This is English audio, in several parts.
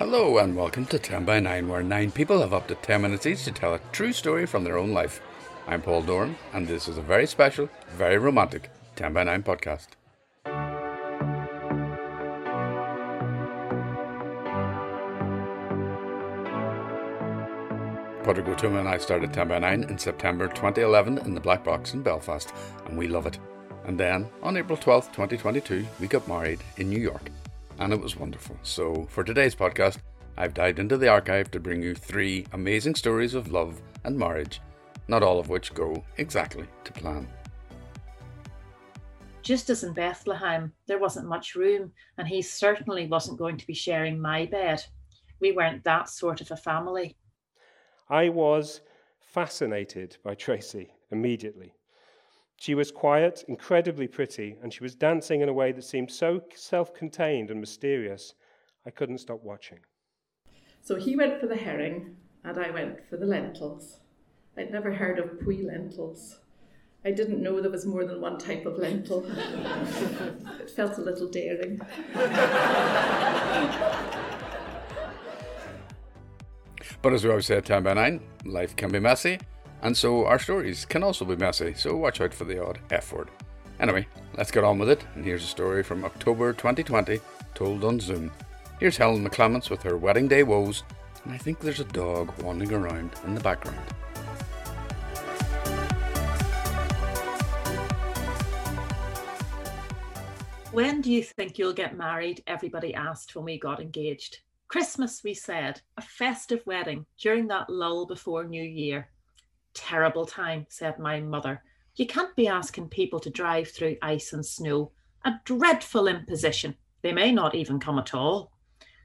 Hello and welcome to 10 by 9, where nine people have up to 10 minutes each to tell a true story from their own life. I'm Paul Doran, and this is a very special, very romantic 10 by 9 podcast. Padraig Ó Tuama and I started 10 by 9 in September 2011 in the Black Box in Belfast, and we love it. And then, on April 12th, 2022, we got married in New York, and it was wonderful. So, for today's podcast, I've dived into the archive to bring you three amazing stories of love and marriage, not all of which go exactly to plan. Just as in Bethlehem, there wasn't much room, and he certainly wasn't going to be sharing my bed. We weren't that sort of a family. I was fascinated by Tracy immediately. She was quiet, incredibly pretty, and she was dancing in a way that seemed so self contained and mysterious, I couldn't stop watching. So he went for the herring, and I went for the lentils. I'd never heard of puy lentils. I didn't know there was more than one type of lentil. it felt a little daring. But as we always say at 10 by 9, life can be messy, and so our stories can also be messy, so watch out for the odd F word. Anyway, let's get on with it, and here's a story from October 2020, told on Zoom. Here's Helen McClements with her wedding day woes, and I think there's a dog wandering around in the background. When do you think you'll get married? Everybody asked when we got engaged. Christmas, we said, a festive wedding during that lull before New Year. Terrible time, said my mother. You can't be asking people to drive through ice and snow. A dreadful imposition. They may not even come at all.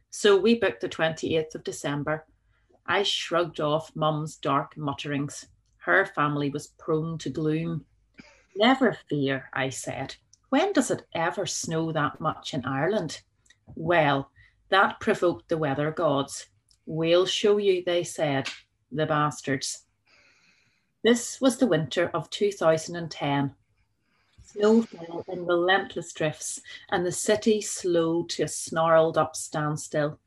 So we booked the 28th of December. I shrugged off Mum's dark mutterings. Her family was prone to gloom. Never fear, I said. When does it ever snow that much in Ireland? Well, that provoked the weather gods. We'll show you, they said, the bastards. This was the winter of 2010. Snow fell in relentless drifts, and the city slowed to a snarled up standstill.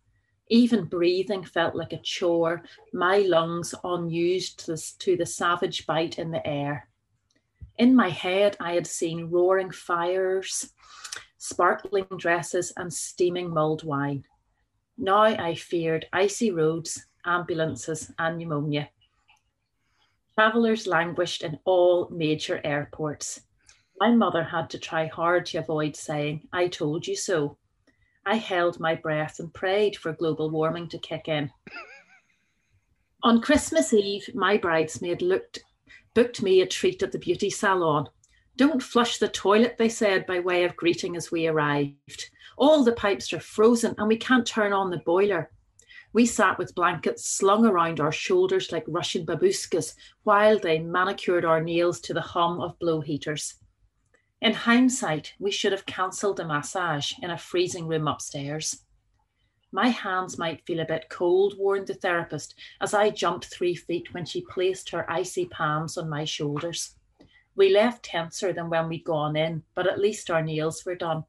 Even breathing felt like a chore, my lungs unused to the, to the savage bite in the air. In my head, I had seen roaring fires, sparkling dresses, and steaming mulled wine. Now I feared icy roads, ambulances, and pneumonia. Travellers languished in all major airports. My mother had to try hard to avoid saying, I told you so. I held my breath and prayed for global warming to kick in. On Christmas Eve, my bridesmaid looked, booked me a treat at the beauty salon. Don't flush the toilet, they said by way of greeting as we arrived. All the pipes are frozen and we can't turn on the boiler. We sat with blankets slung around our shoulders like Russian babushkas while they manicured our nails to the hum of blow heaters. In hindsight, we should have cancelled a massage in a freezing room upstairs. My hands might feel a bit cold, warned the therapist, as I jumped three feet when she placed her icy palms on my shoulders. We left tenser than when we'd gone in, but at least our nails were done.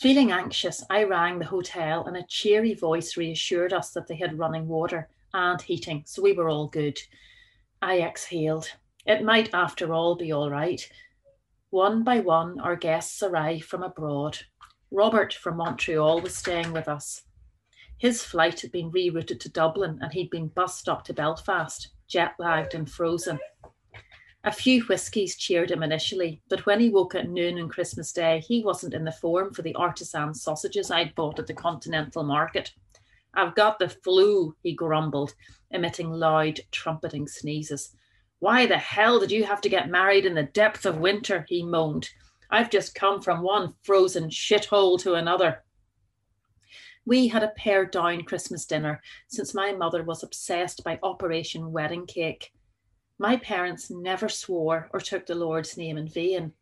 Feeling anxious, I rang the hotel and a cheery voice reassured us that they had running water and heating, so we were all good. I exhaled. It might, after all, be all right. One by one, our guests arrived from abroad. Robert from Montreal was staying with us. His flight had been rerouted to Dublin and he'd been bussed up to Belfast, jet lagged and frozen. A few whiskies cheered him initially, but when he woke at noon on Christmas Day, he wasn't in the form for the artisan sausages I'd bought at the Continental Market. I've got the flu, he grumbled, emitting loud, trumpeting sneezes. Why the hell did you have to get married in the depth of winter? he moaned. I've just come from one frozen shithole to another. We had a pared down Christmas dinner since my mother was obsessed by Operation Wedding Cake. My parents never swore or took the Lord's name in vain.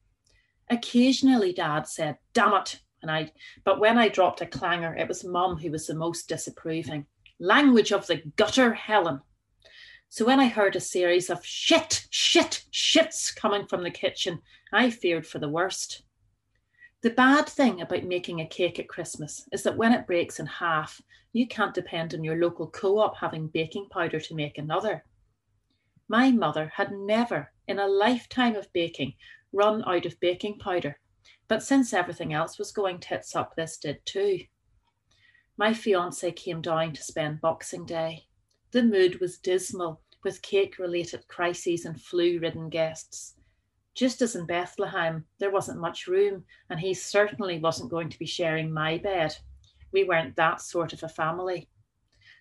Occasionally, Dad said, Damn it! And I, but when I dropped a clanger, it was Mum who was the most disapproving. Language of the gutter, Helen. So when I heard a series of shit, shit, shits coming from the kitchen, I feared for the worst. The bad thing about making a cake at Christmas is that when it breaks in half, you can't depend on your local co op having baking powder to make another. My mother had never, in a lifetime of baking, run out of baking powder, but since everything else was going tits up, this did too. My fiance came down to spend Boxing Day. The mood was dismal, with cake related crises and flu ridden guests. Just as in Bethlehem, there wasn't much room, and he certainly wasn't going to be sharing my bed. We weren't that sort of a family.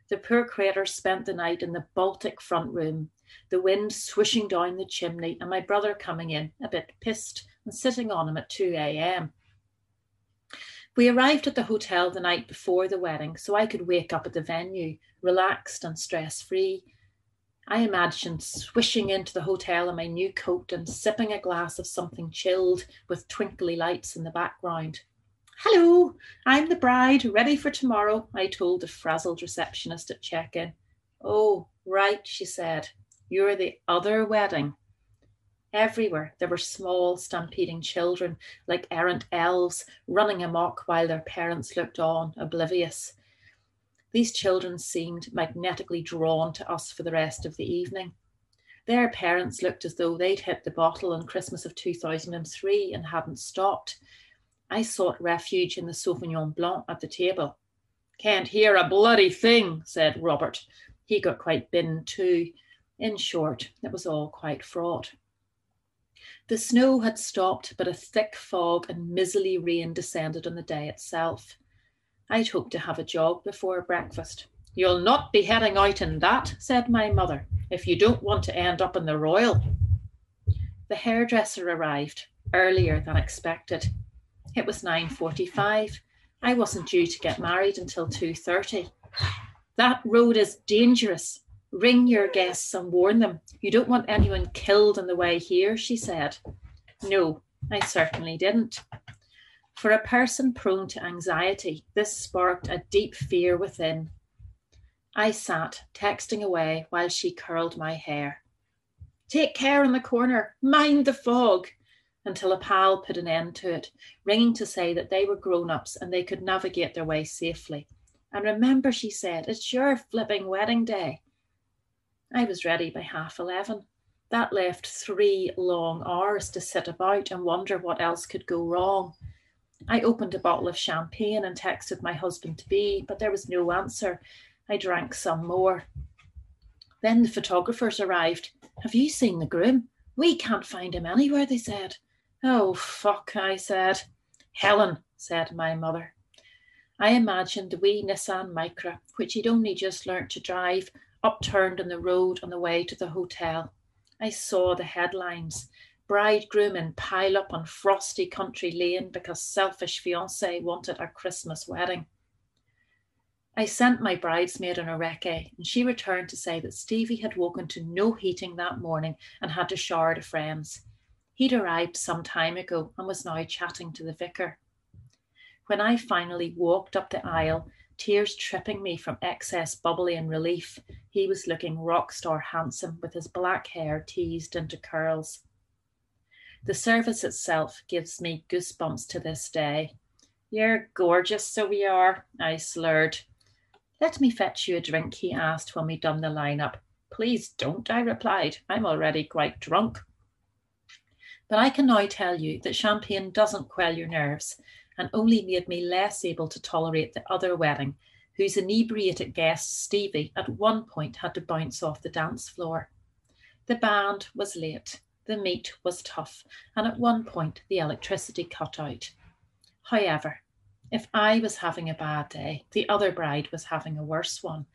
The poor creator spent the night in the Baltic front room, the wind swishing down the chimney, and my brother coming in, a bit pissed, and sitting on him at 2 a.m. We arrived at the hotel the night before the wedding, so I could wake up at the venue, relaxed and stress free, I imagined swishing into the hotel in my new coat and sipping a glass of something chilled with twinkly lights in the background. Hello, I'm the bride, ready for tomorrow, I told the frazzled receptionist at check in. Oh, right, she said. You're the other wedding. Everywhere there were small, stampeding children, like errant elves, running amok while their parents looked on, oblivious. These children seemed magnetically drawn to us for the rest of the evening. Their parents looked as though they'd hit the bottle on Christmas of 2003 and hadn't stopped. I sought refuge in the Sauvignon Blanc at the table. Can't hear a bloody thing, said Robert. He got quite bitten too. In short, it was all quite fraught. The snow had stopped, but a thick fog and miserly rain descended on the day itself. I'd hoped to have a jog before breakfast. You'll not be heading out in that, said my mother, if you don't want to end up in the Royal. The hairdresser arrived earlier than expected. It was 9:45. I wasn't due to get married until 2:30. That road is dangerous. Ring your guests and warn them. You don't want anyone killed on the way here, she said. No, I certainly didn't. For a person prone to anxiety, this sparked a deep fear within. I sat texting away while she curled my hair. Take care in the corner, mind the fog, until a pal put an end to it, ringing to say that they were grown ups and they could navigate their way safely. And remember, she said, it's your flipping wedding day. I was ready by half eleven. That left three long hours to sit about and wonder what else could go wrong. I opened a bottle of champagne and texted my husband to be, but there was no answer. I drank some more. Then the photographers arrived. Have you seen the groom? We can't find him anywhere, they said. Oh, fuck, I said. Helen, said my mother. I imagined the wee Nissan Micra, which he'd only just learnt to drive, upturned on the road on the way to the hotel. I saw the headlines bridegroom in pile up on frosty country lane because selfish fiance wanted a Christmas wedding. I sent my bridesmaid on a recce, and she returned to say that Stevie had woken to no heating that morning and had to shower to friends. He'd arrived some time ago and was now chatting to the vicar. When I finally walked up the aisle, tears tripping me from excess bubbly and relief, he was looking rock star handsome with his black hair teased into curls. The service itself gives me goosebumps to this day. You're gorgeous, so we are, I slurred. Let me fetch you a drink, he asked when we'd done the line-up. Please don't, I replied. I'm already quite drunk. But I can now tell you that champagne doesn't quell your nerves and only made me less able to tolerate the other wedding, whose inebriated guest, Stevie, at one point had to bounce off the dance floor. The band was late. The meat was tough, and at one point the electricity cut out. However, if I was having a bad day, the other bride was having a worse one.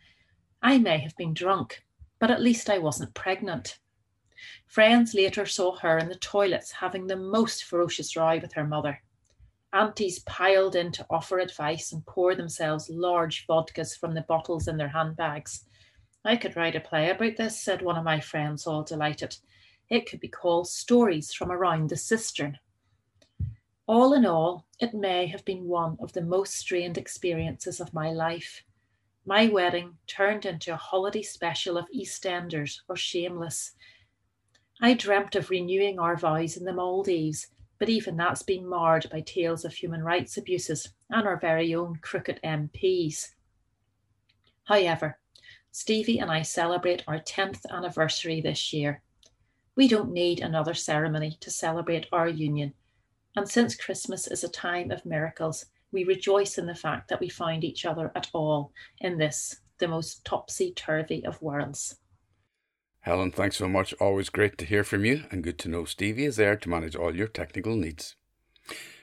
I may have been drunk, but at least I wasn't pregnant. Friends later saw her in the toilets having the most ferocious row with her mother. Aunties piled in to offer advice and pour themselves large vodkas from the bottles in their handbags. I could write a play about this, said one of my friends, all delighted. It could be called Stories from Around the Cistern. All in all, it may have been one of the most strained experiences of my life. My wedding turned into a holiday special of EastEnders or Shameless. I dreamt of renewing our vows in the Maldives, but even that's been marred by tales of human rights abuses and our very own crooked MPs. However, Stevie and I celebrate our 10th anniversary this year. We don't need another ceremony to celebrate our union, and since Christmas is a time of miracles, we rejoice in the fact that we find each other at all in this, the most topsy turvy of worlds. Helen, thanks so much. Always great to hear from you, and good to know Stevie is there to manage all your technical needs.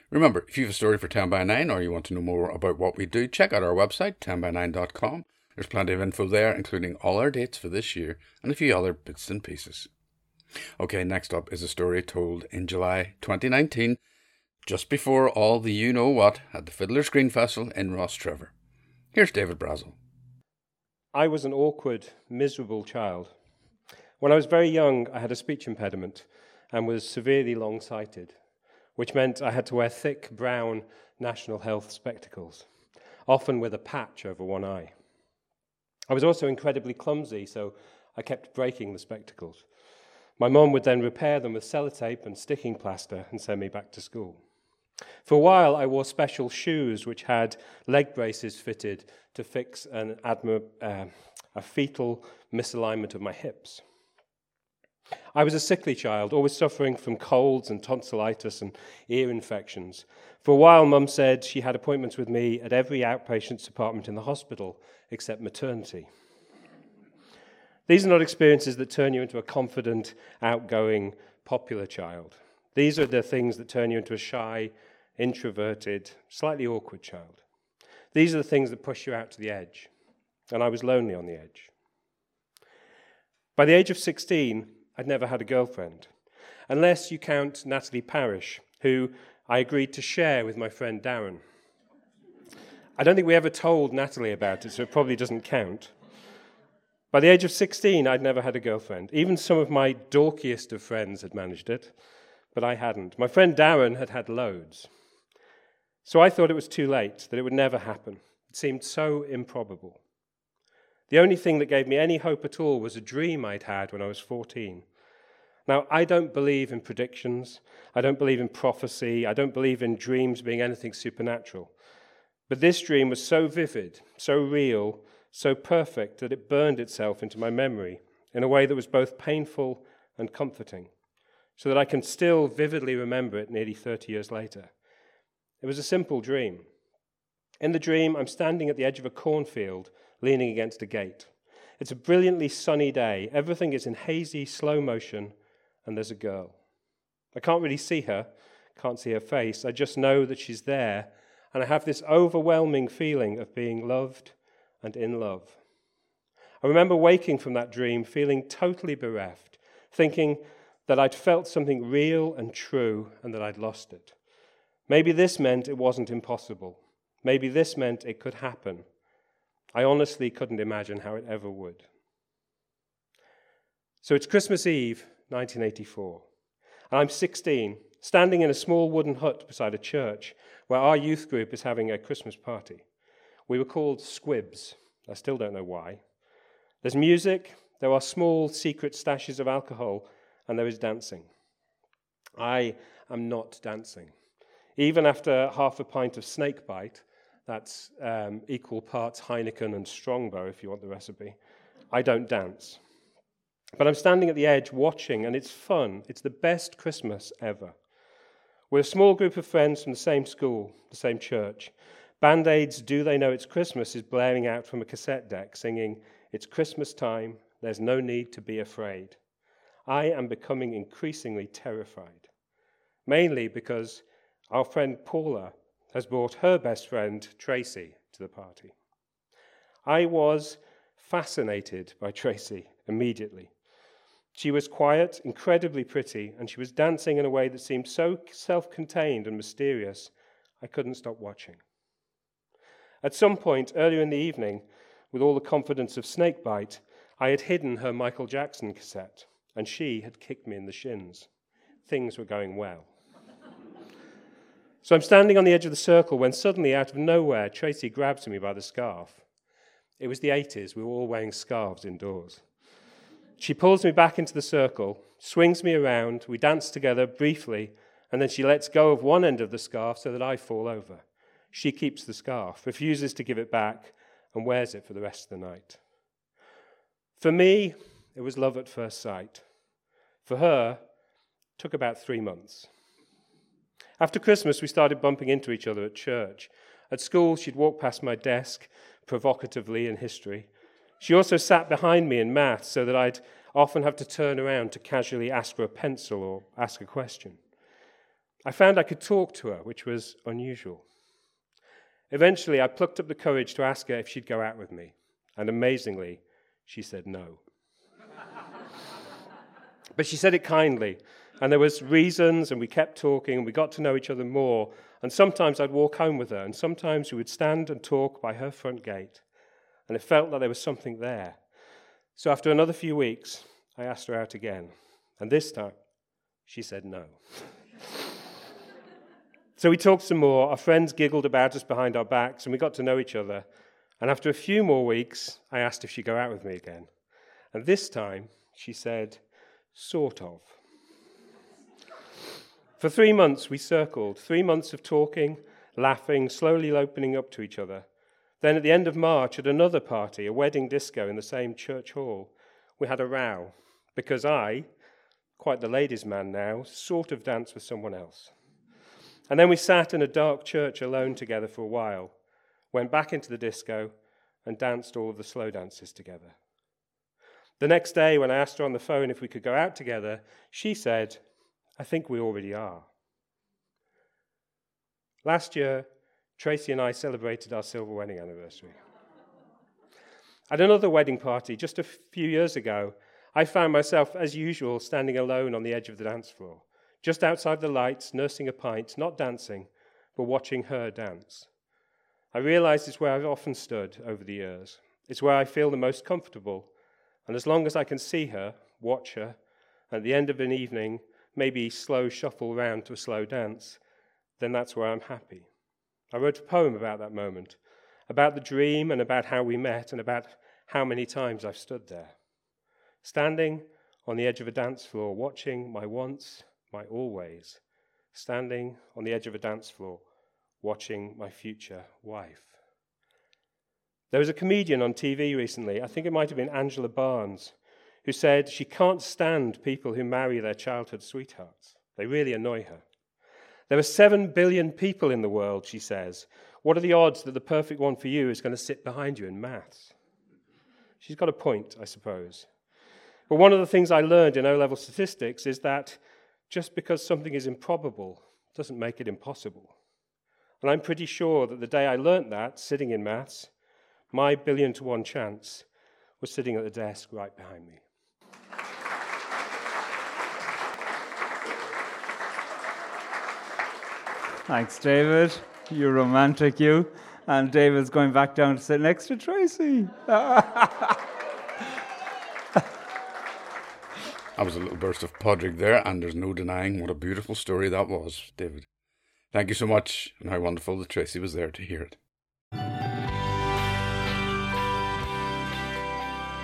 Remember, if you have a story for 10 by 9 or you want to know more about what we do, check out our website, 10by9.com. There's plenty of info there, including all our dates for this year and a few other bits and pieces. Okay, next up is a story told in July 2019, just before all the you know what at the Fiddler's Green Festival in Rostrevor. Here's David Brazel. I was an awkward, miserable child. When I was very young, I had a speech impediment and was severely long sighted, which meant I had to wear thick brown national health spectacles, often with a patch over one eye. I was also incredibly clumsy, so I kept breaking the spectacles. My mom would then repair them with sellotape and sticking plaster and send me back to school. For a while, I wore special shoes which had leg braces fitted to fix an admi- uh, a fetal misalignment of my hips. I was a sickly child, always suffering from colds and tonsillitis and ear infections. For a while, Mum said she had appointments with me at every outpatient's department in the hospital except maternity. These are not experiences that turn you into a confident, outgoing, popular child. These are the things that turn you into a shy, introverted, slightly awkward child. These are the things that push you out to the edge. And I was lonely on the edge. By the age of 16, I'd never had a girlfriend, unless you count Natalie Parish, who I agreed to share with my friend Darren. I don't think we ever told Natalie about it, so it probably doesn't count. By the age of 16, I'd never had a girlfriend. Even some of my dorkiest of friends had managed it, but I hadn't. My friend Darren had had loads. So I thought it was too late, that it would never happen. It seemed so improbable. The only thing that gave me any hope at all was a dream I'd had when I was 14 now, I don't believe in predictions. I don't believe in prophecy. I don't believe in dreams being anything supernatural. But this dream was so vivid, so real, so perfect that it burned itself into my memory in a way that was both painful and comforting, so that I can still vividly remember it nearly 30 years later. It was a simple dream. In the dream, I'm standing at the edge of a cornfield, leaning against a gate. It's a brilliantly sunny day. Everything is in hazy, slow motion and there's a girl. I can't really see her, can't see her face. I just know that she's there, and I have this overwhelming feeling of being loved and in love. I remember waking from that dream feeling totally bereft, thinking that I'd felt something real and true and that I'd lost it. Maybe this meant it wasn't impossible. Maybe this meant it could happen. I honestly couldn't imagine how it ever would. So it's Christmas Eve, 1984. And I'm 16, standing in a small wooden hut beside a church where our youth group is having a Christmas party. We were called Squibs. I still don't know why. There's music, there are small secret stashes of alcohol, and there is dancing. I am not dancing. Even after half a pint of snakebite, that's um, equal parts Heineken and Strongbow if you want the recipe, I don't dance. But I'm standing at the edge watching, and it's fun. It's the best Christmas ever. We're a small group of friends from the same school, the same church. Band Aid's Do They Know It's Christmas is blaring out from a cassette deck, singing, It's Christmas time, there's no need to be afraid. I am becoming increasingly terrified, mainly because our friend Paula has brought her best friend, Tracy, to the party. I was fascinated by Tracy immediately. She was quiet, incredibly pretty, and she was dancing in a way that seemed so self contained and mysterious, I couldn't stop watching. At some point earlier in the evening, with all the confidence of Snakebite, I had hidden her Michael Jackson cassette, and she had kicked me in the shins. Things were going well. So I'm standing on the edge of the circle when suddenly, out of nowhere, Tracy grabs me by the scarf. It was the 80s, we were all wearing scarves indoors. She pulls me back into the circle, swings me around, we dance together briefly, and then she lets go of one end of the scarf so that I fall over. She keeps the scarf, refuses to give it back, and wears it for the rest of the night. For me, it was love at first sight. For her, it took about three months. After Christmas, we started bumping into each other at church. At school, she'd walk past my desk provocatively in history. She also sat behind me in maths so that I'd often have to turn around to casually ask for a pencil or ask a question. I found I could talk to her, which was unusual. Eventually, I plucked up the courage to ask her if she'd go out with me, and amazingly, she said no. but she said it kindly, and there was reasons, and we kept talking, and we got to know each other more. And sometimes I'd walk home with her, and sometimes we would stand and talk by her front gate, and it felt like there was something there. So after another few weeks, I asked her out again, and this time she said no. So we talked some more. Our friends giggled about us behind our backs, and we got to know each other. And after a few more weeks, I asked if she'd go out with me again. And this time, she said, sort of. For three months, we circled, three months of talking, laughing, slowly opening up to each other. Then at the end of March, at another party, a wedding disco in the same church hall, we had a row because I, quite the ladies' man now, sort of danced with someone else. And then we sat in a dark church alone together for a while, went back into the disco, and danced all of the slow dances together. The next day, when I asked her on the phone if we could go out together, she said, I think we already are. Last year, Tracy and I celebrated our silver wedding anniversary. At another wedding party just a few years ago, I found myself, as usual, standing alone on the edge of the dance floor just outside the lights, nursing a pint, not dancing, but watching her dance. I realize it's where I've often stood over the years. It's where I feel the most comfortable. And as long as I can see her, watch her, at the end of an evening, maybe slow shuffle round to a slow dance, then that's where I'm happy. I wrote a poem about that moment, about the dream and about how we met and about how many times I've stood there. Standing on the edge of a dance floor, watching my once my always, standing on the edge of a dance floor, watching my future wife. There was a comedian on TV recently, I think it might have been Angela Barnes, who said she can't stand people who marry their childhood sweethearts. They really annoy her. There are seven billion people in the world, she says. What are the odds that the perfect one for you is going to sit behind you in maths? She's got a point, I suppose. But one of the things I learned in O level statistics is that just because something is improbable doesn't make it impossible. And I'm pretty sure that the day I learnt that, sitting in maths, my billion to one chance was sitting at the desk right behind me. Thanks, David. You romantic, you. And David's going back down to sit next to Tracy. That was a little burst of Padraig there, and there's no denying what a beautiful story that was, David. Thank you so much, and how wonderful that Tracy was there to hear it.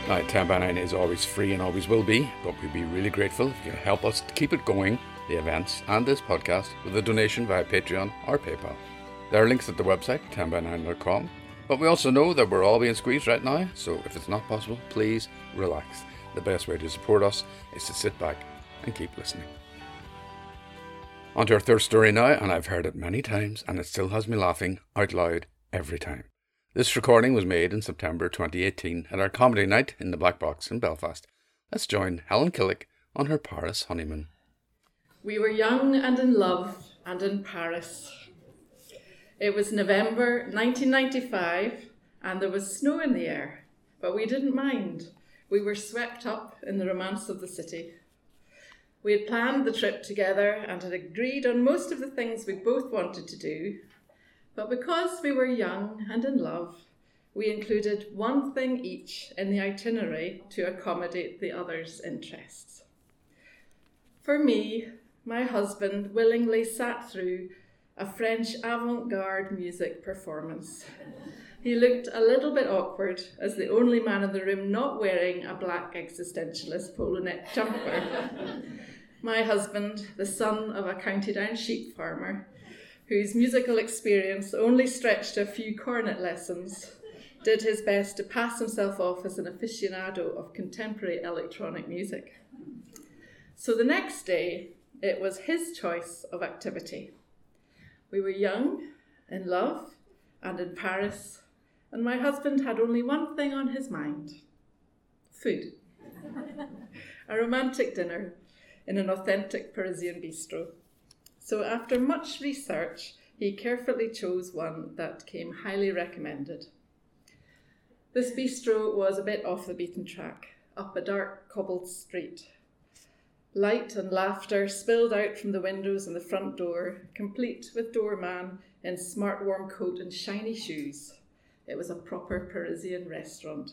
Now, 10 by 9 is always free and always will be, but we'd be really grateful if you help us to keep it going, the events and this podcast, with a donation via Patreon or PayPal. There are links at the website, 10by9.com, but we also know that we're all being squeezed right now, so if it's not possible, please relax the best way to support us is to sit back and keep listening. On to our third story now, and I've heard it many times, and it still has me laughing out loud every time. This recording was made in September 2018 at our comedy night in the Black Box in Belfast. Let's join Helen Killick on her Paris honeymoon. We were young and in love and in Paris. It was November 1995 and there was snow in the air, but we didn't mind. We were swept up in the romance of the city. We had planned the trip together and had agreed on most of the things we both wanted to do, but because we were young and in love, we included one thing each in the itinerary to accommodate the other's interests. For me, my husband willingly sat through a French avant garde music performance. He looked a little bit awkward as the only man in the room not wearing a black existentialist polo neck jumper. My husband, the son of a County Down sheep farmer, whose musical experience only stretched to a few cornet lessons, did his best to pass himself off as an aficionado of contemporary electronic music. So the next day, it was his choice of activity. We were young, in love, and in Paris, and my husband had only one thing on his mind food. a romantic dinner in an authentic Parisian bistro. So, after much research, he carefully chose one that came highly recommended. This bistro was a bit off the beaten track, up a dark cobbled street. Light and laughter spilled out from the windows and the front door, complete with doorman in smart warm coat and shiny shoes. It was a proper Parisian restaurant,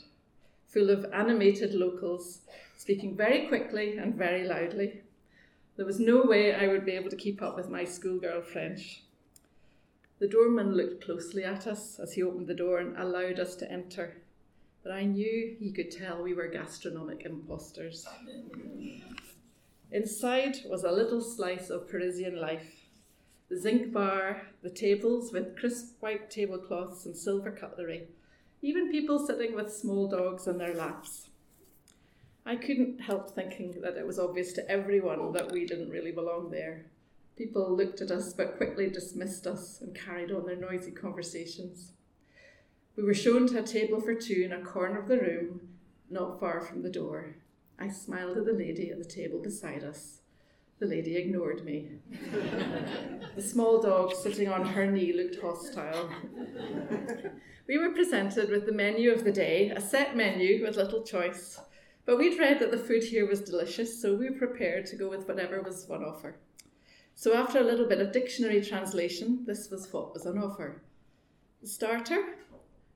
full of animated locals, speaking very quickly and very loudly. There was no way I would be able to keep up with my schoolgirl French. The doorman looked closely at us as he opened the door and allowed us to enter, but I knew he could tell we were gastronomic impostors. Inside was a little slice of Parisian life the zinc bar, the tables with crisp white tablecloths and silver cutlery, even people sitting with small dogs in their laps. I couldn't help thinking that it was obvious to everyone that we didn't really belong there. People looked at us but quickly dismissed us and carried on their noisy conversations. We were shown to a table for two in a corner of the room, not far from the door. I smiled at the lady at the table beside us. The lady ignored me. the small dog sitting on her knee looked hostile. We were presented with the menu of the day, a set menu with little choice. But we'd read that the food here was delicious, so we were prepared to go with whatever was on offer. So, after a little bit of dictionary translation, this was what was on offer. Starter,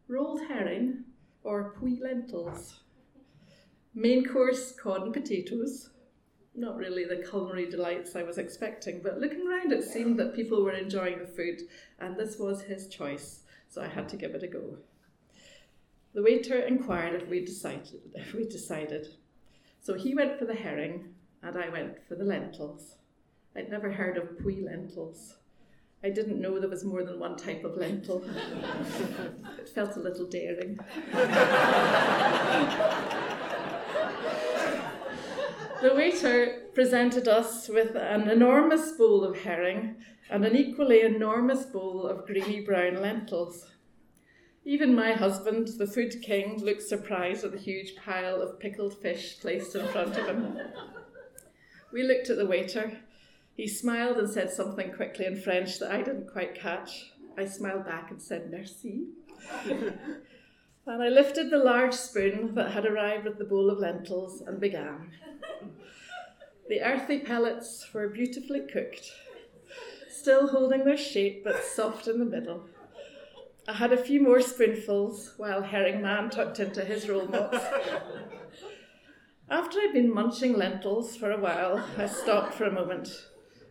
rolled herring or puy lentils. Main course, cod and potatoes not really the culinary delights I was expecting, but looking around, it seemed that people were enjoying the food, and this was his choice, so I had to give it a go. The waiter inquired if we decided. If we decided. So he went for the herring, and I went for the lentils. I'd never heard of puy lentils. I didn't know there was more than one type of lentil. it felt a little daring. The waiter presented us with an enormous bowl of herring and an equally enormous bowl of greeny brown lentils. Even my husband, the food king, looked surprised at the huge pile of pickled fish placed in front of him. We looked at the waiter. He smiled and said something quickly in French that I didn't quite catch. I smiled back and said, Merci. and I lifted the large spoon that had arrived with the bowl of lentils and began. The earthy pellets were beautifully cooked, still holding their shape but soft in the middle. I had a few more spoonfuls while Herring Man tucked into his roll. After I'd been munching lentils for a while, I stopped for a moment.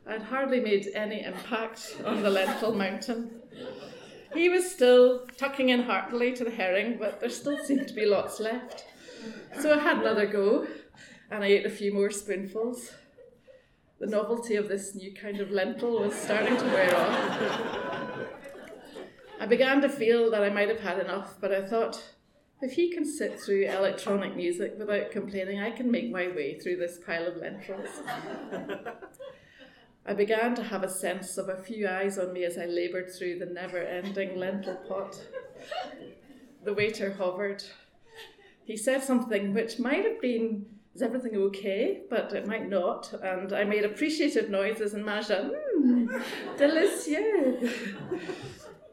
I'd hardly made any impact on the lentil mountain. He was still tucking in heartily to the herring, but there still seemed to be lots left. So I had another go and I ate a few more spoonfuls. The novelty of this new kind of lentil was starting to wear off. I began to feel that I might have had enough, but I thought, if he can sit through electronic music without complaining, I can make my way through this pile of lentils. I began to have a sense of a few eyes on me as I laboured through the never ending lentil pot. The waiter hovered. He said something which might have been is everything okay? But it might not. And I made appreciative noises and managed to, mmm, delicious.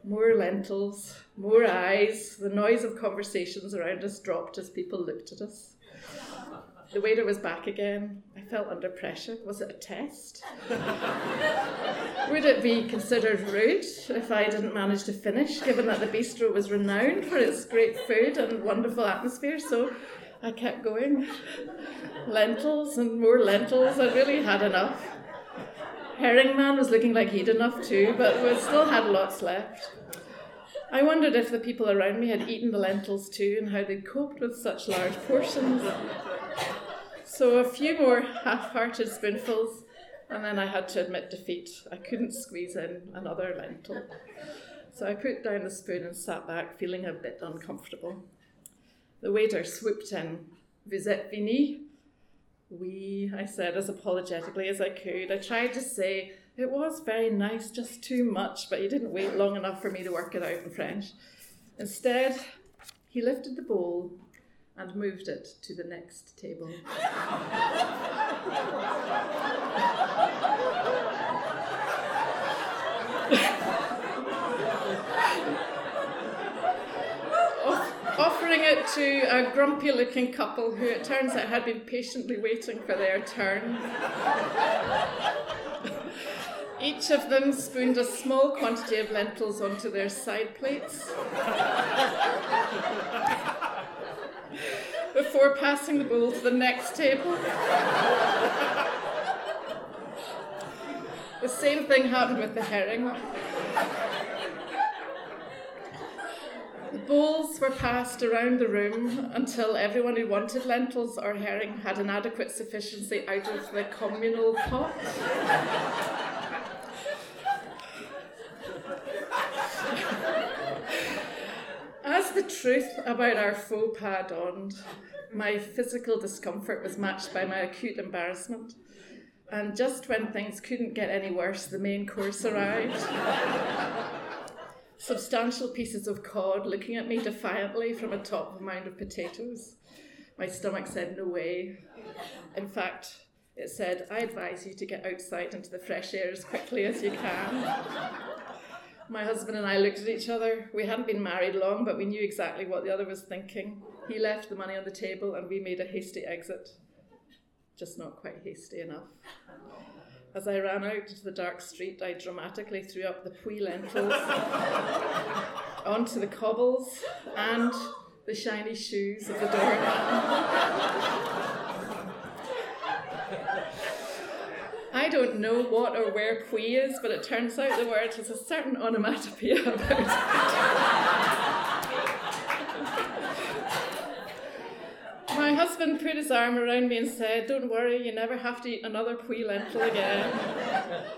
more lentils, more eyes. The noise of conversations around us dropped as people looked at us. The waiter was back again. I felt under pressure. Was it a test? Would it be considered rude if I didn't manage to finish, given that the bistro was renowned for its great food and wonderful atmosphere? So I kept going. lentils and more lentils. I really had enough. Herring Man was looking like he'd enough too, but we still had lots left. I wondered if the people around me had eaten the lentils too and how they'd coped with such large portions. So a few more half hearted spoonfuls, and then I had to admit defeat. I couldn't squeeze in another lentil. So I put down the spoon and sat back, feeling a bit uncomfortable. The waiter swooped in. Vous êtes fini? Oui, I said as apologetically as I could. I tried to say, it was very nice, just too much, but he didn't wait long enough for me to work it out in French. Instead, he lifted the bowl and moved it to the next table. offering it to a grumpy looking couple who it turns out had been patiently waiting for their turn. Each of them spooned a small quantity of lentils onto their side plates before passing the bowl to the next table. the same thing happened with the herring. The bowls were passed around the room until everyone who wanted lentils or herring had an adequate sufficiency out of the communal pot. The truth about our faux pas dawned, my physical discomfort was matched by my acute embarrassment. And just when things couldn't get any worse, the main course arrived substantial pieces of cod looking at me defiantly from atop a mound of potatoes. My stomach said, No way. In fact, it said, I advise you to get outside into the fresh air as quickly as you can. My husband and I looked at each other. We hadn't been married long, but we knew exactly what the other was thinking. He left the money on the table, and we made a hasty exit. Just not quite hasty enough. As I ran out into the dark street, I dramatically threw up the puy lentils onto the cobbles and the shiny shoes of the doorman. Don't know what or where puy is, but it turns out the word has a certain onomatopoeia about it. My husband put his arm around me and said, Don't worry, you never have to eat another puy lentil again.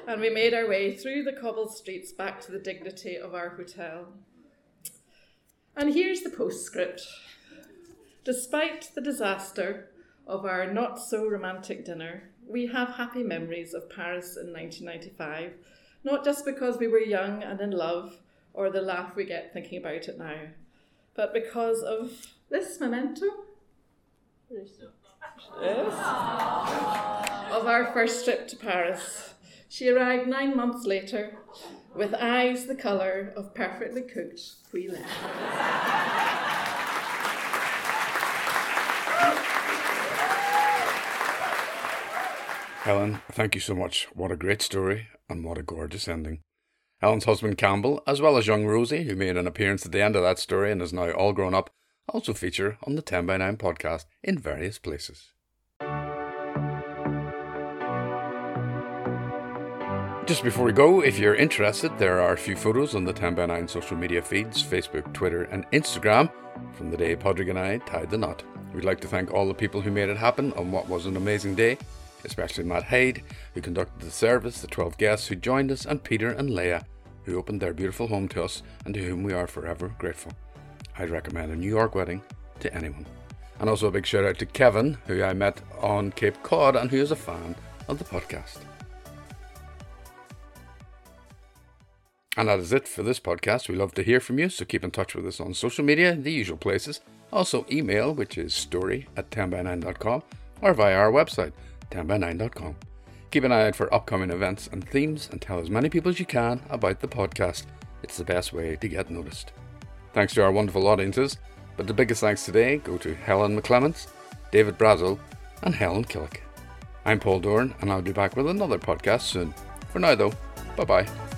and we made our way through the cobbled streets back to the dignity of our hotel. And here's the postscript. Despite the disaster of our not so romantic dinner, we have happy memories of Paris in 1995, not just because we were young and in love, or the laugh we get thinking about it now, but because of this memento Yes. Of our first trip to Paris. She arrived nine months later with eyes the colour of perfectly cooked free Helen, thank you so much. What a great story and what a gorgeous ending. Helen's husband Campbell, as well as young Rosie, who made an appearance at the end of that story and is now all grown up, also feature on the 10 by 9 podcast in various places. Just before we go, if you're interested, there are a few photos on the 10 by 9 social media feeds Facebook, Twitter, and Instagram from the day Padraig and I tied the knot. We'd like to thank all the people who made it happen on what was an amazing day, especially Matt Hyde, who conducted the service, the 12 guests who joined us, and Peter and Leah, who opened their beautiful home to us and to whom we are forever grateful. I'd recommend a New York wedding to anyone. And also a big shout out to Kevin, who I met on Cape Cod and who is a fan of the podcast. And that is it for this podcast. We love to hear from you, so keep in touch with us on social media, the usual places. Also, email, which is story at 10by9.com, or via our website, 10by9.com. Keep an eye out for upcoming events and themes and tell as many people as you can about the podcast. It's the best way to get noticed. Thanks to our wonderful audiences, but the biggest thanks today go to Helen McClements, David Brazel, and Helen Killick. I'm Paul Doran, and I'll be back with another podcast soon. For now, though, bye bye.